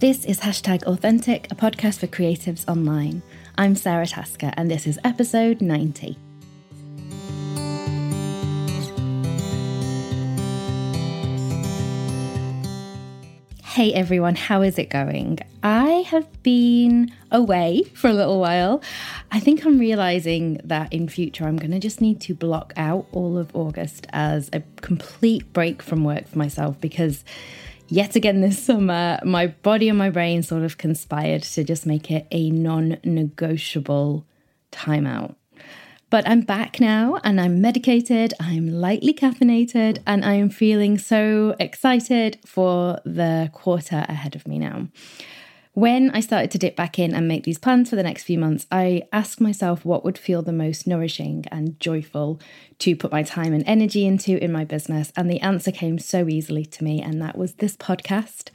This is Hashtag Authentic, a podcast for creatives online. I'm Sarah Tasker, and this is episode 90. Hey everyone, how is it going? I have been away for a little while. I think I'm realizing that in future I'm going to just need to block out all of August as a complete break from work for myself because yet again this summer my body and my brain sort of conspired to just make it a non-negotiable timeout. But I'm back now and I'm medicated, I'm lightly caffeinated, and I am feeling so excited for the quarter ahead of me now. When I started to dip back in and make these plans for the next few months, I asked myself what would feel the most nourishing and joyful to put my time and energy into in my business. And the answer came so easily to me, and that was this podcast,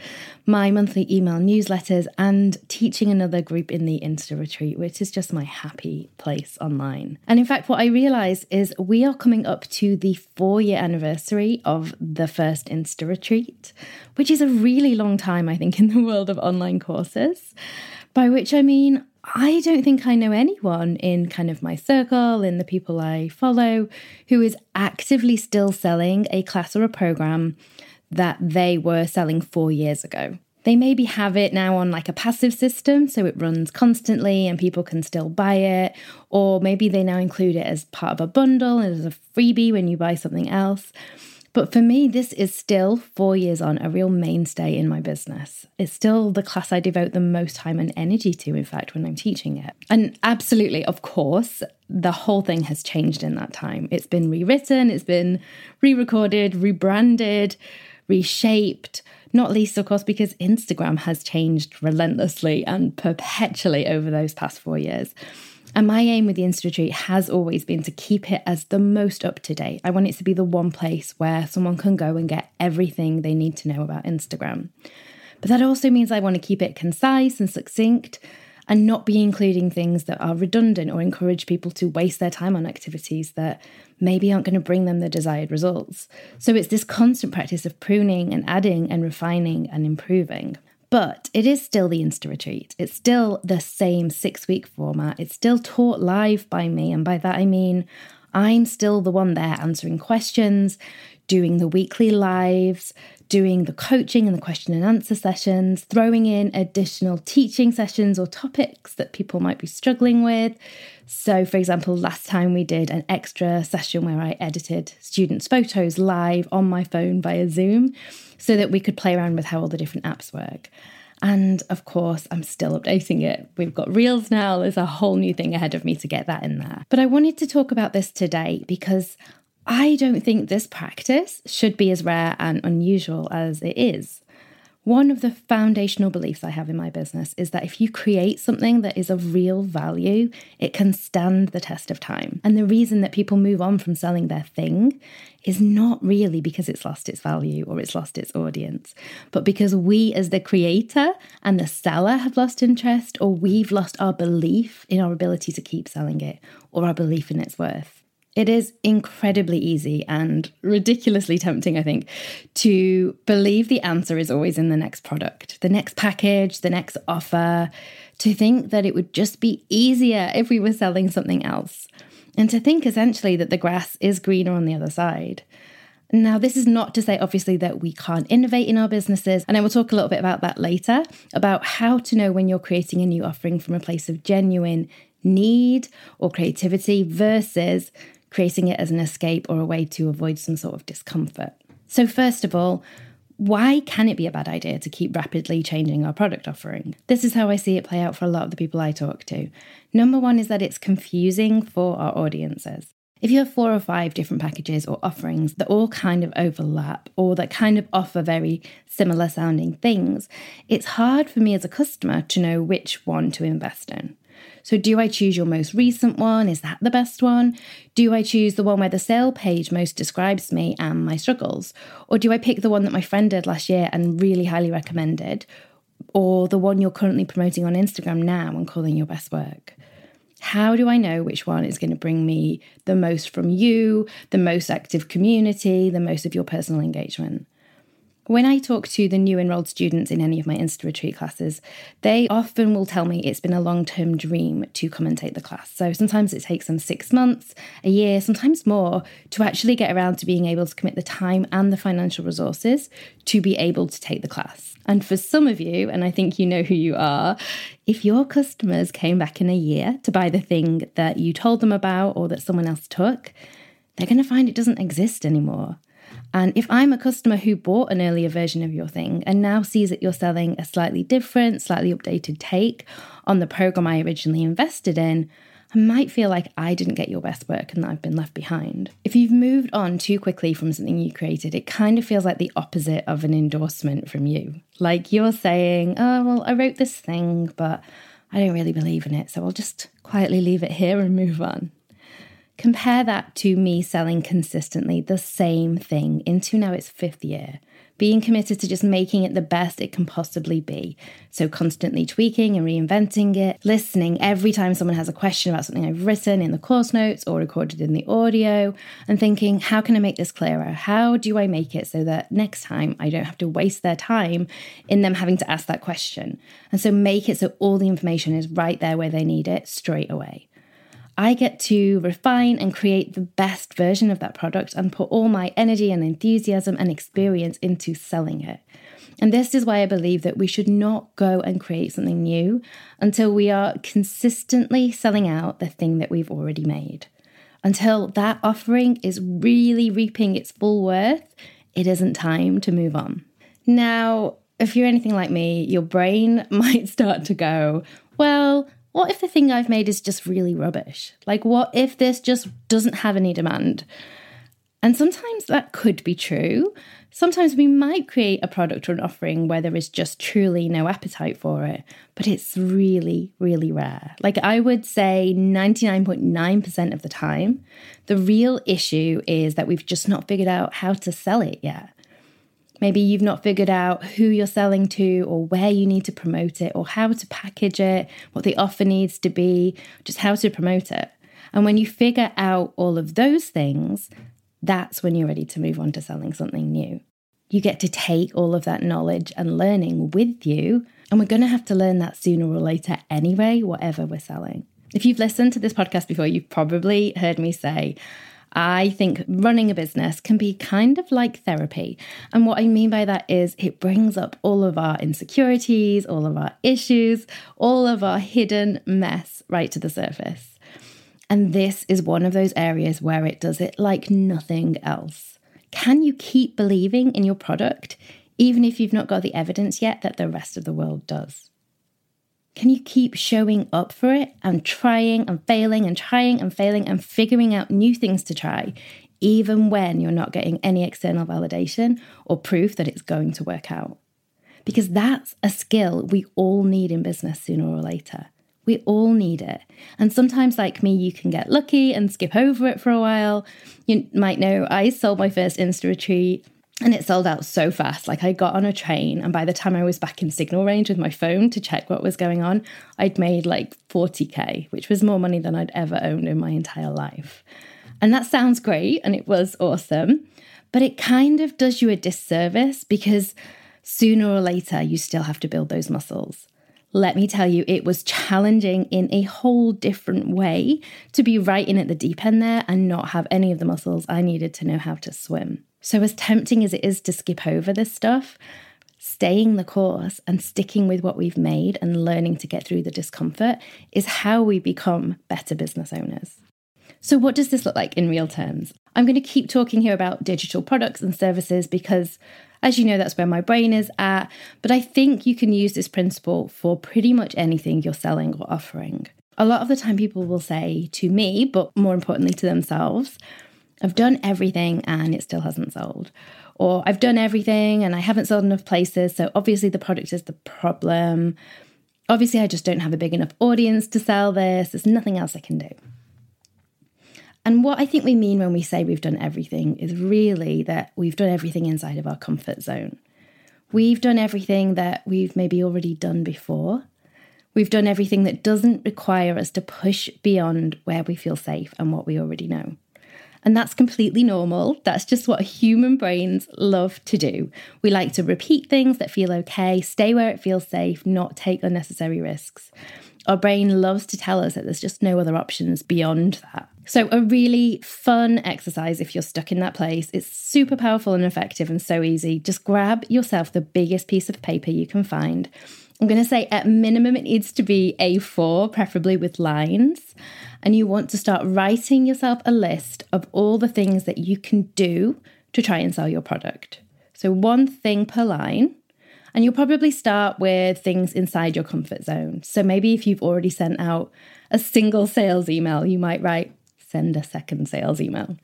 my monthly email newsletters, and teaching another group in the Insta retreat, which is just my happy place online. And in fact, what I realized is we are coming up to the four year anniversary of the first Insta retreat, which is a really long time, I think, in the world of online courses. By which I mean, I don't think I know anyone in kind of my circle, in the people I follow, who is actively still selling a class or a program that they were selling four years ago. They maybe have it now on like a passive system, so it runs constantly and people can still buy it. Or maybe they now include it as part of a bundle as a freebie when you buy something else. But for me, this is still four years on a real mainstay in my business. It's still the class I devote the most time and energy to, in fact, when I'm teaching it. And absolutely, of course, the whole thing has changed in that time. It's been rewritten, it's been re recorded, rebranded, reshaped. Not least, of course, because Instagram has changed relentlessly and perpetually over those past four years. And my aim with the Institute has always been to keep it as the most up to date. I want it to be the one place where someone can go and get everything they need to know about Instagram. But that also means I want to keep it concise and succinct and not be including things that are redundant or encourage people to waste their time on activities that maybe aren't going to bring them the desired results. So it's this constant practice of pruning and adding and refining and improving. But it is still the Insta Retreat. It's still the same six week format. It's still taught live by me. And by that I mean, I'm still the one there answering questions, doing the weekly lives, doing the coaching and the question and answer sessions, throwing in additional teaching sessions or topics that people might be struggling with. So, for example, last time we did an extra session where I edited students' photos live on my phone via Zoom so that we could play around with how all the different apps work. And of course, I'm still updating it. We've got Reels now. There's a whole new thing ahead of me to get that in there. But I wanted to talk about this today because I don't think this practice should be as rare and unusual as it is. One of the foundational beliefs I have in my business is that if you create something that is of real value, it can stand the test of time. And the reason that people move on from selling their thing is not really because it's lost its value or it's lost its audience, but because we, as the creator and the seller, have lost interest or we've lost our belief in our ability to keep selling it or our belief in its worth. It is incredibly easy and ridiculously tempting, I think, to believe the answer is always in the next product, the next package, the next offer, to think that it would just be easier if we were selling something else, and to think essentially that the grass is greener on the other side. Now, this is not to say, obviously, that we can't innovate in our businesses. And I will talk a little bit about that later about how to know when you're creating a new offering from a place of genuine need or creativity versus creating it as an escape or a way to avoid some sort of discomfort. So, first of all, why can it be a bad idea to keep rapidly changing our product offering? This is how I see it play out for a lot of the people I talk to. Number one is that it's confusing for our audiences. If you have four or five different packages or offerings that all kind of overlap or that kind of offer very similar sounding things, it's hard for me as a customer to know which one to invest in. So, do I choose your most recent one? Is that the best one? Do I choose the one where the sale page most describes me and my struggles? Or do I pick the one that my friend did last year and really highly recommended? Or the one you're currently promoting on Instagram now and calling your best work? How do I know which one is going to bring me the most from you, the most active community, the most of your personal engagement? When I talk to the new enrolled students in any of my Insta Retreat classes, they often will tell me it's been a long term dream to come and take the class. So sometimes it takes them six months, a year, sometimes more to actually get around to being able to commit the time and the financial resources to be able to take the class. And for some of you, and I think you know who you are, if your customers came back in a year to buy the thing that you told them about or that someone else took, they're going to find it doesn't exist anymore. And if I'm a customer who bought an earlier version of your thing and now sees that you're selling a slightly different, slightly updated take on the program I originally invested in, I might feel like I didn't get your best work and that I've been left behind. If you've moved on too quickly from something you created, it kind of feels like the opposite of an endorsement from you. Like you're saying, oh, well, I wrote this thing, but I don't really believe in it, so I'll just quietly leave it here and move on. Compare that to me selling consistently the same thing into now its fifth year, being committed to just making it the best it can possibly be. So, constantly tweaking and reinventing it, listening every time someone has a question about something I've written in the course notes or recorded in the audio, and thinking, how can I make this clearer? How do I make it so that next time I don't have to waste their time in them having to ask that question? And so, make it so all the information is right there where they need it straight away. I get to refine and create the best version of that product and put all my energy and enthusiasm and experience into selling it. And this is why I believe that we should not go and create something new until we are consistently selling out the thing that we've already made. Until that offering is really reaping its full worth, it isn't time to move on. Now, if you're anything like me, your brain might start to go, well, what if the thing I've made is just really rubbish? Like, what if this just doesn't have any demand? And sometimes that could be true. Sometimes we might create a product or an offering where there is just truly no appetite for it, but it's really, really rare. Like I would say 99.9% of the time, the real issue is that we've just not figured out how to sell it yet. Maybe you've not figured out who you're selling to or where you need to promote it or how to package it, what the offer needs to be, just how to promote it. And when you figure out all of those things, that's when you're ready to move on to selling something new. You get to take all of that knowledge and learning with you. And we're going to have to learn that sooner or later anyway, whatever we're selling. If you've listened to this podcast before, you've probably heard me say, I think running a business can be kind of like therapy. And what I mean by that is it brings up all of our insecurities, all of our issues, all of our hidden mess right to the surface. And this is one of those areas where it does it like nothing else. Can you keep believing in your product even if you've not got the evidence yet that the rest of the world does? Can you keep showing up for it and trying and failing and trying and failing and figuring out new things to try, even when you're not getting any external validation or proof that it's going to work out? Because that's a skill we all need in business sooner or later. We all need it. And sometimes, like me, you can get lucky and skip over it for a while. You might know I sold my first Insta retreat and it sold out so fast. Like I got on a train, and by the time I was back in signal range with my phone to check what was going on, I'd made like 40k, which was more money than I'd ever owned in my entire life. And that sounds great, and it was awesome, but it kind of does you a disservice because sooner or later you still have to build those muscles. Let me tell you, it was challenging in a whole different way to be right in at the deep end there and not have any of the muscles I needed to know how to swim. So, as tempting as it is to skip over this stuff, staying the course and sticking with what we've made and learning to get through the discomfort is how we become better business owners. So, what does this look like in real terms? I'm going to keep talking here about digital products and services because, as you know, that's where my brain is at. But I think you can use this principle for pretty much anything you're selling or offering. A lot of the time, people will say to me, but more importantly to themselves, I've done everything and it still hasn't sold. Or I've done everything and I haven't sold enough places. So obviously the product is the problem. Obviously, I just don't have a big enough audience to sell this. There's nothing else I can do. And what I think we mean when we say we've done everything is really that we've done everything inside of our comfort zone. We've done everything that we've maybe already done before. We've done everything that doesn't require us to push beyond where we feel safe and what we already know. And that's completely normal. That's just what human brains love to do. We like to repeat things that feel okay, stay where it feels safe, not take unnecessary risks. Our brain loves to tell us that there's just no other options beyond that. So, a really fun exercise if you're stuck in that place. It's super powerful and effective and so easy. Just grab yourself the biggest piece of paper you can find. I'm going to say at minimum it needs to be A4, preferably with lines. And you want to start writing yourself a list of all the things that you can do to try and sell your product. So, one thing per line. And you'll probably start with things inside your comfort zone. So maybe if you've already sent out a single sales email, you might write, send a second sales email.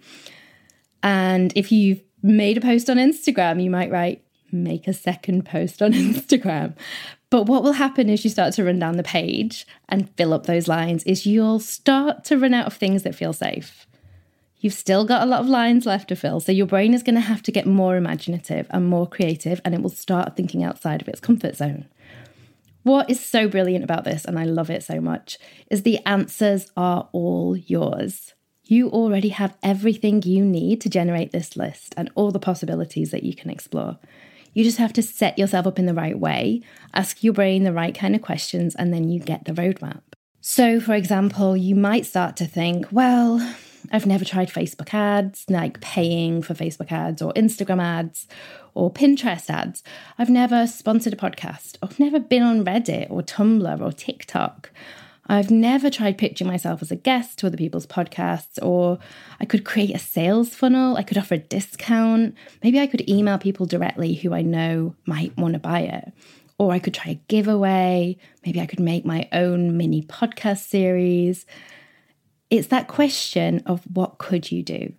And if you've made a post on Instagram, you might write, make a second post on Instagram. But what will happen as you start to run down the page and fill up those lines is you'll start to run out of things that feel safe. You've still got a lot of lines left to fill, so your brain is going to have to get more imaginative and more creative, and it will start thinking outside of its comfort zone. What is so brilliant about this, and I love it so much, is the answers are all yours. You already have everything you need to generate this list and all the possibilities that you can explore. You just have to set yourself up in the right way, ask your brain the right kind of questions, and then you get the roadmap. So, for example, you might start to think, well, I've never tried Facebook ads, like paying for Facebook ads or Instagram ads or Pinterest ads. I've never sponsored a podcast. I've never been on Reddit or Tumblr or TikTok. I've never tried pitching myself as a guest to other people's podcasts, or I could create a sales funnel. I could offer a discount. Maybe I could email people directly who I know might want to buy it. Or I could try a giveaway. Maybe I could make my own mini podcast series. It's that question of what could you do?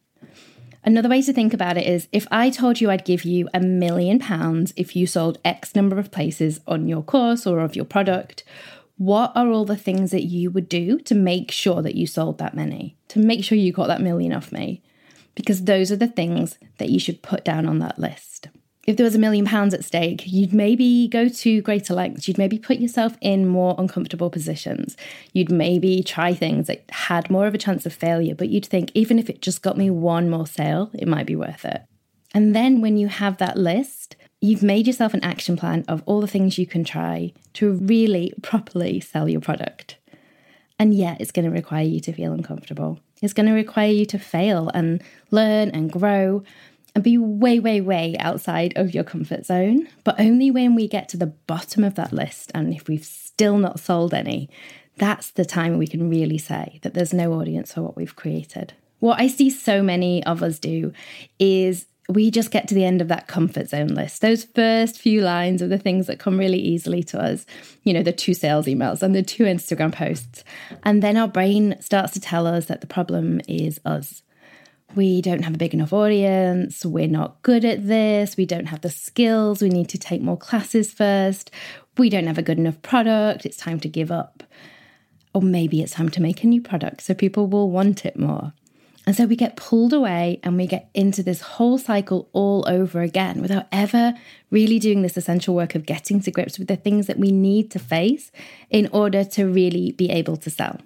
Another way to think about it is if I told you I'd give you a million pounds if you sold X number of places on your course or of your product, what are all the things that you would do to make sure that you sold that many, to make sure you got that million off me? Because those are the things that you should put down on that list. If there was a million pounds at stake, you'd maybe go to greater lengths. You'd maybe put yourself in more uncomfortable positions. You'd maybe try things that had more of a chance of failure, but you'd think, even if it just got me one more sale, it might be worth it. And then when you have that list, you've made yourself an action plan of all the things you can try to really properly sell your product. And yet, it's going to require you to feel uncomfortable. It's going to require you to fail and learn and grow and be way, way, way outside of your comfort zone. But only when we get to the bottom of that list and if we've still not sold any, that's the time we can really say that there's no audience for what we've created. What I see so many of us do is we just get to the end of that comfort zone list. Those first few lines are the things that come really easily to us, you know, the two sales emails and the two Instagram posts. And then our brain starts to tell us that the problem is us. We don't have a big enough audience. We're not good at this. We don't have the skills. We need to take more classes first. We don't have a good enough product. It's time to give up. Or maybe it's time to make a new product so people will want it more. And so we get pulled away and we get into this whole cycle all over again without ever really doing this essential work of getting to grips with the things that we need to face in order to really be able to sell.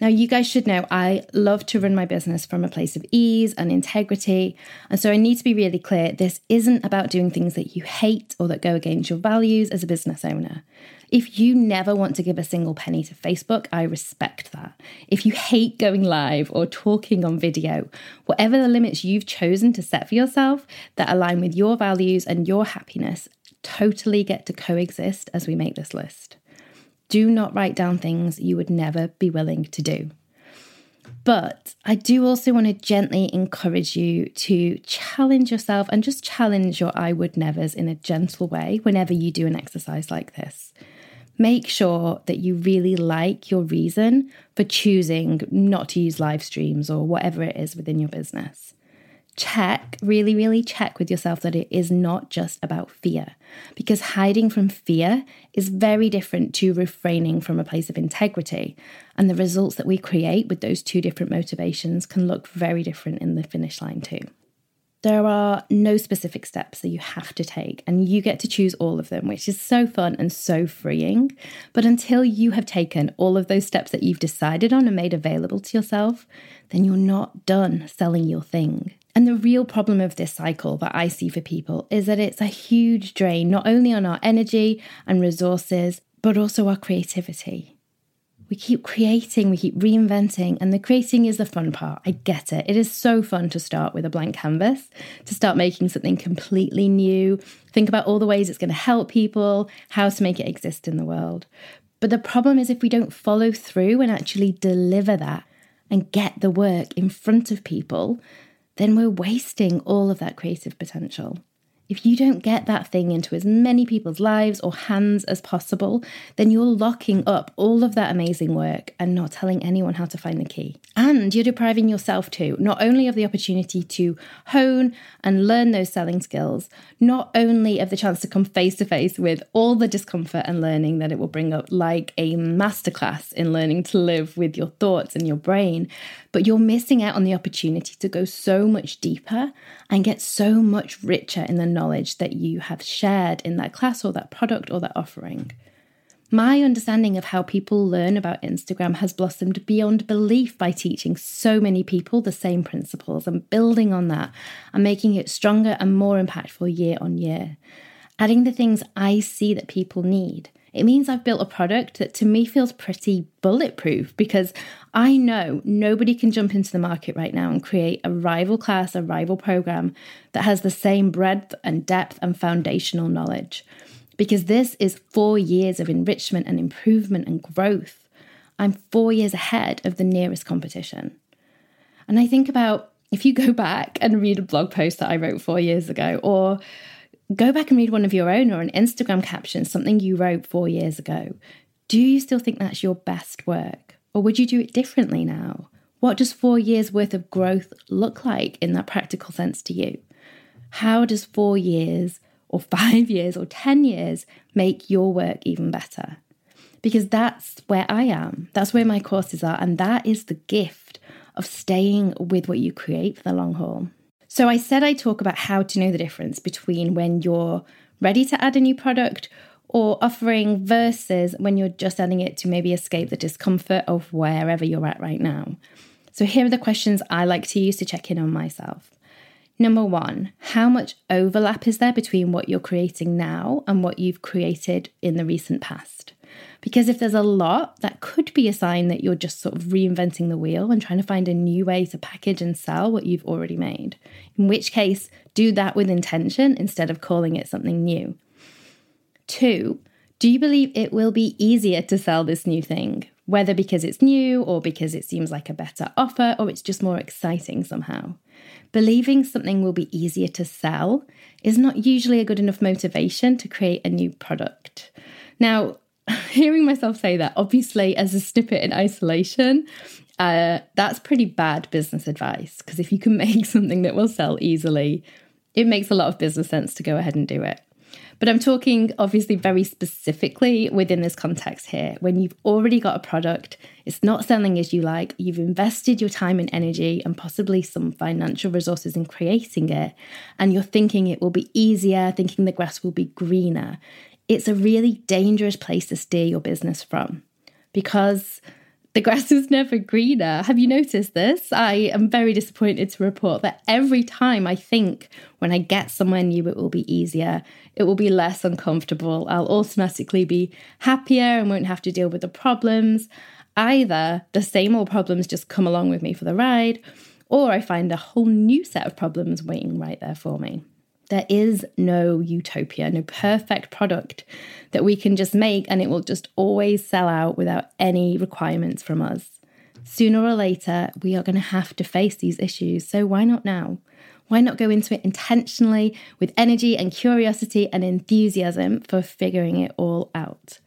Now, you guys should know I love to run my business from a place of ease and integrity. And so I need to be really clear this isn't about doing things that you hate or that go against your values as a business owner. If you never want to give a single penny to Facebook, I respect that. If you hate going live or talking on video, whatever the limits you've chosen to set for yourself that align with your values and your happiness totally get to coexist as we make this list. Do not write down things you would never be willing to do. But I do also want to gently encourage you to challenge yourself and just challenge your I would nevers in a gentle way whenever you do an exercise like this. Make sure that you really like your reason for choosing not to use live streams or whatever it is within your business check, really, really check with yourself that it is not just about fear. Because hiding from fear is very different to refraining from a place of integrity. And the results that we create with those two different motivations can look very different in the finish line, too. There are no specific steps that you have to take, and you get to choose all of them, which is so fun and so freeing. But until you have taken all of those steps that you've decided on and made available to yourself, then you're not done selling your thing. And the real problem of this cycle that I see for people is that it's a huge drain, not only on our energy and resources, but also our creativity we keep creating, we keep reinventing, and the creating is the fun part. I get it. It is so fun to start with a blank canvas, to start making something completely new, think about all the ways it's going to help people, how to make it exist in the world. But the problem is if we don't follow through and actually deliver that and get the work in front of people, then we're wasting all of that creative potential. If you don't get that thing into as many people's lives or hands as possible, then you're locking up all of that amazing work and not telling anyone how to find the key. And you're depriving yourself too, not only of the opportunity to hone and learn those selling skills, not only of the chance to come face to face with all the discomfort and learning that it will bring up, like a masterclass in learning to live with your thoughts and your brain, but you're missing out on the opportunity to go so much deeper and get so much richer in the knowledge that you have shared in that class or that product or that offering. My understanding of how people learn about Instagram has blossomed beyond belief by teaching so many people the same principles and building on that and making it stronger and more impactful year on year. Adding the things I see that people need it means I've built a product that to me feels pretty bulletproof because I know nobody can jump into the market right now and create a rival class, a rival program that has the same breadth and depth and foundational knowledge. Because this is four years of enrichment and improvement and growth. I'm four years ahead of the nearest competition. And I think about if you go back and read a blog post that I wrote four years ago, or go back and read one of your own or an Instagram caption, something you wrote four years ago. Do you still think that's your best work? Or would you do it differently now? What does four years worth of growth look like in that practical sense to you? How does four years or five years or 10 years make your work even better? Because that's where I am. That's where my courses are. And that is the gift of staying with what you create for the long haul. So I said I talk about how to know the difference between when you're ready to add a new product or offering versus when you're just adding it to maybe escape the discomfort of wherever you're at right now. So here are the questions I like to use to check in on myself. Number one, how much overlap is there between what you're creating now and what you've created in the recent past? Because if there's a lot, that could be a sign that you're just sort of reinventing the wheel and trying to find a new way to package and sell what you've already made. In which case, do that with intention instead of calling it something new. Two, do you believe it will be easier to sell this new thing? Whether because it's new or because it seems like a better offer or it's just more exciting somehow. Believing something will be easier to sell is not usually a good enough motivation to create a new product. Now, hearing myself say that, obviously, as a snippet in isolation, uh, that's pretty bad business advice. Because if you can make something that will sell easily, it makes a lot of business sense to go ahead and do it. But I'm talking obviously very specifically within this context here. When you've already got a product, it's not selling as you like, you've invested your time and energy and possibly some financial resources in creating it, and you're thinking it will be easier, thinking the grass will be greener it's a really dangerous place to steer your business from because the grass is never greener. Have you noticed this? I am very disappointed to report that every time I think when I get somewhere new, it will be easier, it will be less uncomfortable, I'll automatically be happier and won't have to deal with the problems. Either the same old problems just come along with me for the ride, or I find a whole new set of problems waiting right there for me. There is no utopia, no perfect product that we can just make and it will just always sell out without any requirements from us. Sooner or later, we are going to have to face these issues. So why not now? Why not go into it intentionally with energy and curiosity and enthusiasm for figuring it all out?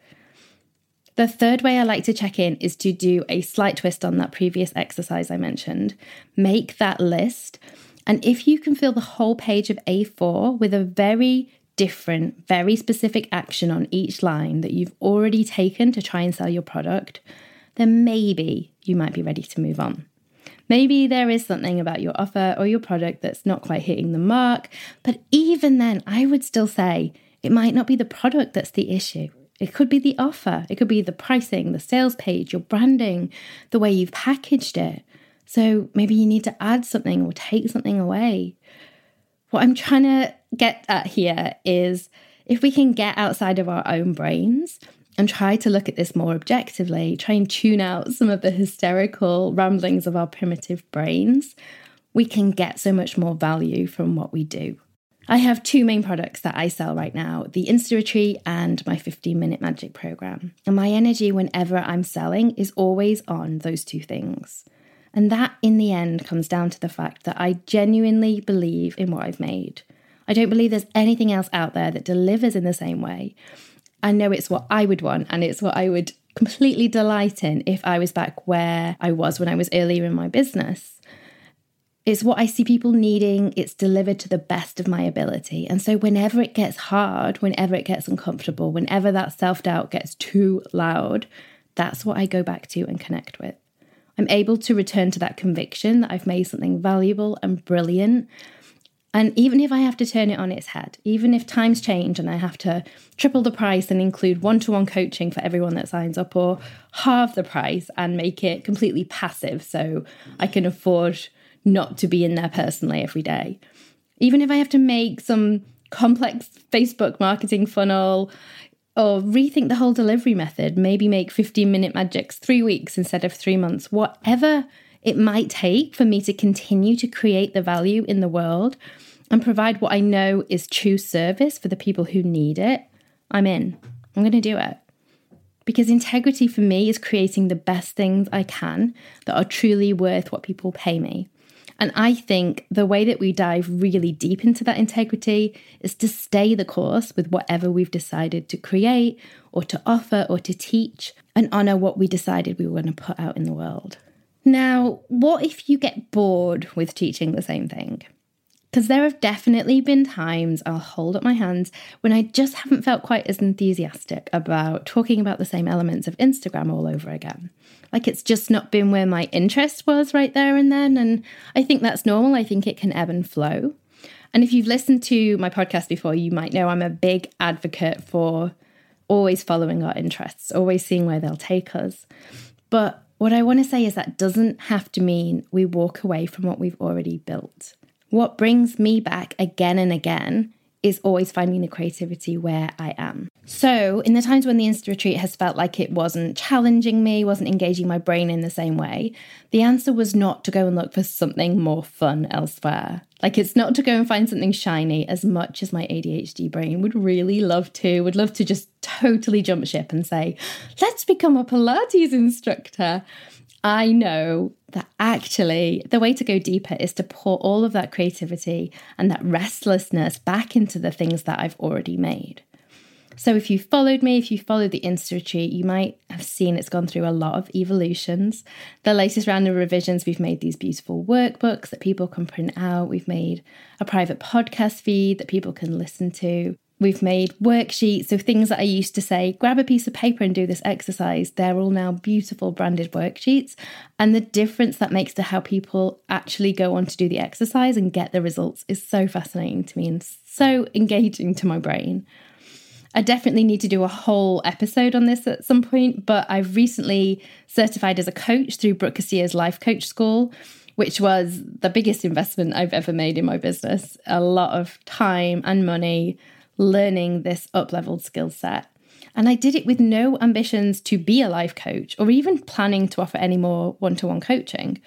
The third way I like to check in is to do a slight twist on that previous exercise I mentioned. Make that list and if you can fill the whole page of A4 with a very different, very specific action on each line that you've already taken to try and sell your product, then maybe you might be ready to move on. Maybe there is something about your offer or your product that's not quite hitting the mark, but even then, I would still say it might not be the product that's the issue. It could be the offer, it could be the pricing, the sales page, your branding, the way you've packaged it. So maybe you need to add something or take something away. What I'm trying to get at here is if we can get outside of our own brains and try to look at this more objectively, try and tune out some of the hysterical ramblings of our primitive brains, we can get so much more value from what we do. I have two main products that I sell right now the Insta Retreat and my 15 minute magic program. And my energy, whenever I'm selling, is always on those two things. And that, in the end, comes down to the fact that I genuinely believe in what I've made. I don't believe there's anything else out there that delivers in the same way. I know it's what I would want and it's what I would completely delight in if I was back where I was when I was earlier in my business. It's what I see people needing, it's delivered to the best of my ability. And so, whenever it gets hard, whenever it gets uncomfortable, whenever that self doubt gets too loud, that's what I go back to and connect with. I'm able to return to that conviction that I've made something valuable and brilliant. And even if I have to turn it on its head, even if times change and I have to triple the price and include one to one coaching for everyone that signs up, or halve the price and make it completely passive so I can afford not to be in there personally every day, even if I have to make some complex Facebook marketing funnel or rethink the whole delivery method, maybe make 15 minute magics three weeks instead of three months, whatever it might take for me to continue to create the value in the world and provide what I know is true service for the people who need it, I'm in. I'm going to do it. Because integrity for me is creating the best things I can that are truly worth what people pay me. And I think the way that we dive really deep into that integrity is to stay the course with whatever we've decided to create or to offer or to teach and honor what we decided we were going to put out in the world. Now, what if you get bored with teaching the same thing? Because there have definitely been times, I'll hold up my hands, when I just haven't felt quite as enthusiastic about talking about the same elements of Instagram all over again. Like it's just not been where my interest was right there and then. And I think that's normal. I think it can ebb and flow. And if you've listened to my podcast before, you might know I'm a big advocate for always following our interests, always seeing where they'll take us. But what I want to say is that doesn't have to mean we walk away from what we've already built. What brings me back again and again is always finding the creativity where I am. So, in the times when the Insta retreat has felt like it wasn't challenging me, wasn't engaging my brain in the same way, the answer was not to go and look for something more fun elsewhere. Like, it's not to go and find something shiny as much as my ADHD brain would really love to, would love to just totally jump ship and say, let's become a Pilates instructor. I know that actually the way to go deeper is to pour all of that creativity and that restlessness back into the things that I've already made. So, if you followed me, if you followed the Institute, you might have seen it's gone through a lot of evolutions. The latest round of revisions, we've made these beautiful workbooks that people can print out. We've made a private podcast feed that people can listen to. We've made worksheets. So things that I used to say, grab a piece of paper and do this exercise, they're all now beautiful branded worksheets. And the difference that makes to how people actually go on to do the exercise and get the results is so fascinating to me and so engaging to my brain. I definitely need to do a whole episode on this at some point, but I've recently certified as a coach through Brooke Castillo's Life Coach School, which was the biggest investment I've ever made in my business. A lot of time and money learning this up leveled skill set. And I did it with no ambitions to be a life coach or even planning to offer any more one to one coaching.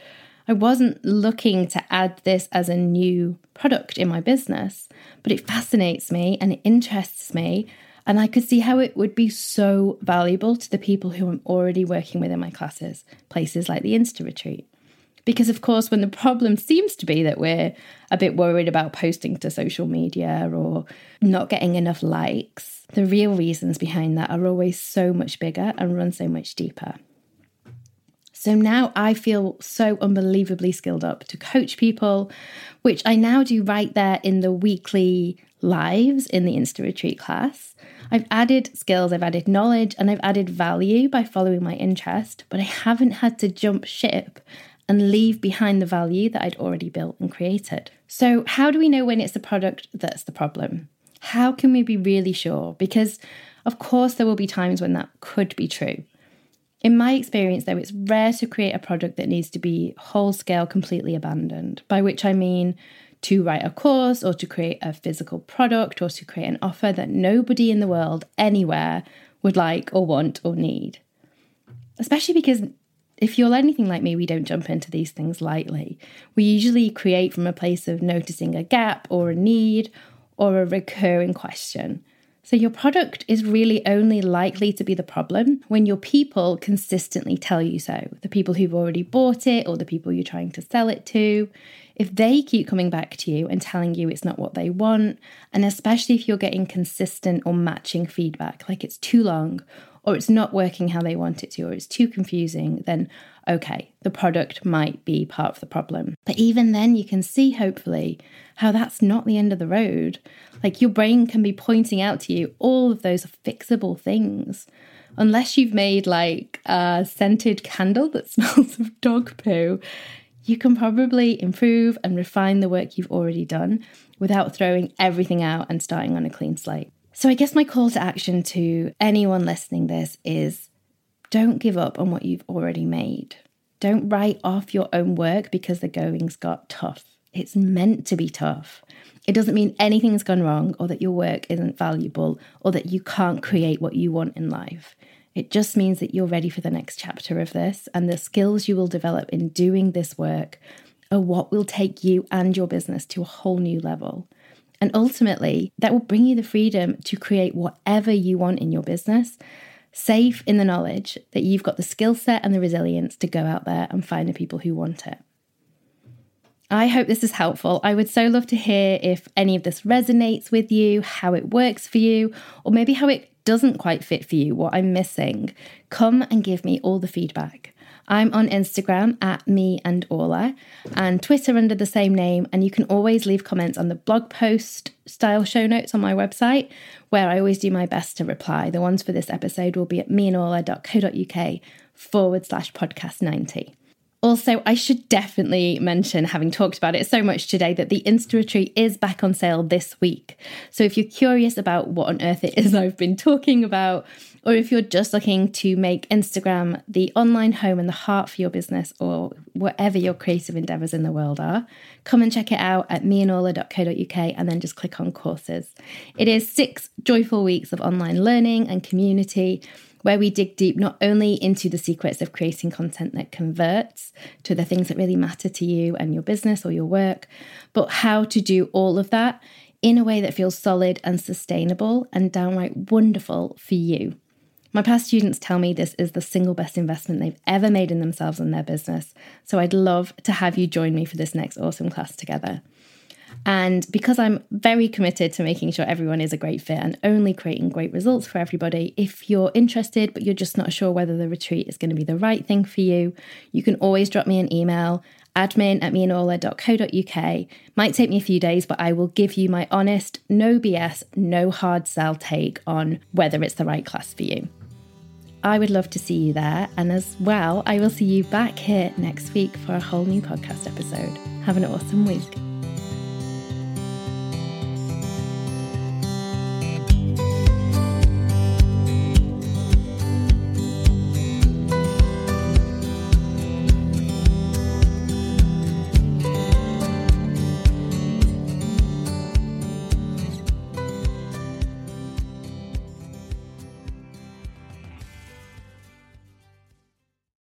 I wasn't looking to add this as a new product in my business, but it fascinates me and it interests me. And I could see how it would be so valuable to the people who I'm already working with in my classes, places like the Insta Retreat. Because, of course, when the problem seems to be that we're a bit worried about posting to social media or not getting enough likes, the real reasons behind that are always so much bigger and run so much deeper. So now I feel so unbelievably skilled up to coach people, which I now do right there in the weekly lives in the Insta Retreat class. I've added skills, I've added knowledge, and I've added value by following my interest, but I haven't had to jump ship and leave behind the value that I'd already built and created. So, how do we know when it's the product that's the problem? How can we be really sure? Because, of course, there will be times when that could be true. In my experience, though, it's rare to create a product that needs to be whole scale completely abandoned, by which I mean to write a course or to create a physical product or to create an offer that nobody in the world anywhere would like or want or need. Especially because if you're anything like me, we don't jump into these things lightly. We usually create from a place of noticing a gap or a need or a recurring question. So, your product is really only likely to be the problem when your people consistently tell you so. The people who've already bought it or the people you're trying to sell it to. If they keep coming back to you and telling you it's not what they want, and especially if you're getting consistent or matching feedback, like it's too long or it's not working how they want it to, or it's too confusing, then okay, the product might be part of the problem. But even then, you can see, hopefully, how that's not the end of the road. Like your brain can be pointing out to you all of those fixable things. Unless you've made like a scented candle that smells of dog poo, you can probably improve and refine the work you've already done without throwing everything out and starting on a clean slate. So, I guess my call to action to anyone listening this is don't give up on what you've already made. Don't write off your own work because the goings got tough. It's meant to be tough. It doesn't mean anything's gone wrong or that your work isn't valuable or that you can't create what you want in life. It just means that you're ready for the next chapter of this, and the skills you will develop in doing this work are what will take you and your business to a whole new level. And ultimately, that will bring you the freedom to create whatever you want in your business, safe in the knowledge that you've got the skill set and the resilience to go out there and find the people who want it. I hope this is helpful. I would so love to hear if any of this resonates with you, how it works for you, or maybe how it doesn't quite fit for you, what I'm missing. Come and give me all the feedback. I'm on Instagram at me and Orla and Twitter under the same name. And you can always leave comments on the blog post style show notes on my website, where I always do my best to reply. The ones for this episode will be at meandorla.co.uk forward slash podcast 90. Also, I should definitely mention, having talked about it so much today, that the Insta Retreat is back on sale this week. So if you're curious about what on earth it is I've been talking about, or if you're just looking to make Instagram the online home and the heart for your business or whatever your creative endeavors in the world are, come and check it out at meandorla.co.uk and then just click on courses. It is six joyful weeks of online learning and community where we dig deep not only into the secrets of creating content that converts to the things that really matter to you and your business or your work, but how to do all of that in a way that feels solid and sustainable and downright wonderful for you. My past students tell me this is the single best investment they've ever made in themselves and their business. So I'd love to have you join me for this next awesome class together. And because I'm very committed to making sure everyone is a great fit and only creating great results for everybody, if you're interested but you're just not sure whether the retreat is going to be the right thing for you, you can always drop me an email admin at meandorla.co.uk. Might take me a few days, but I will give you my honest, no BS, no hard sell take on whether it's the right class for you. I would love to see you there. And as well, I will see you back here next week for a whole new podcast episode. Have an awesome week.